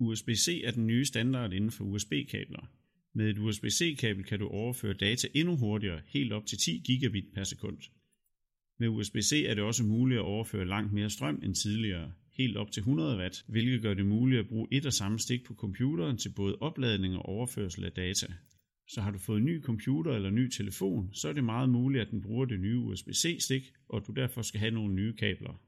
USB-C er den nye standard inden for USB-kabler. Med et USB-C-kabel kan du overføre data endnu hurtigere, helt op til 10 gigabit per sekund. Med USB-C er det også muligt at overføre langt mere strøm end tidligere, helt op til 100 watt, hvilket gør det muligt at bruge et og samme stik på computeren til både opladning og overførsel af data. Så har du fået en ny computer eller ny telefon, så er det meget muligt, at den bruger det nye USB-C stik, og du derfor skal have nogle nye kabler.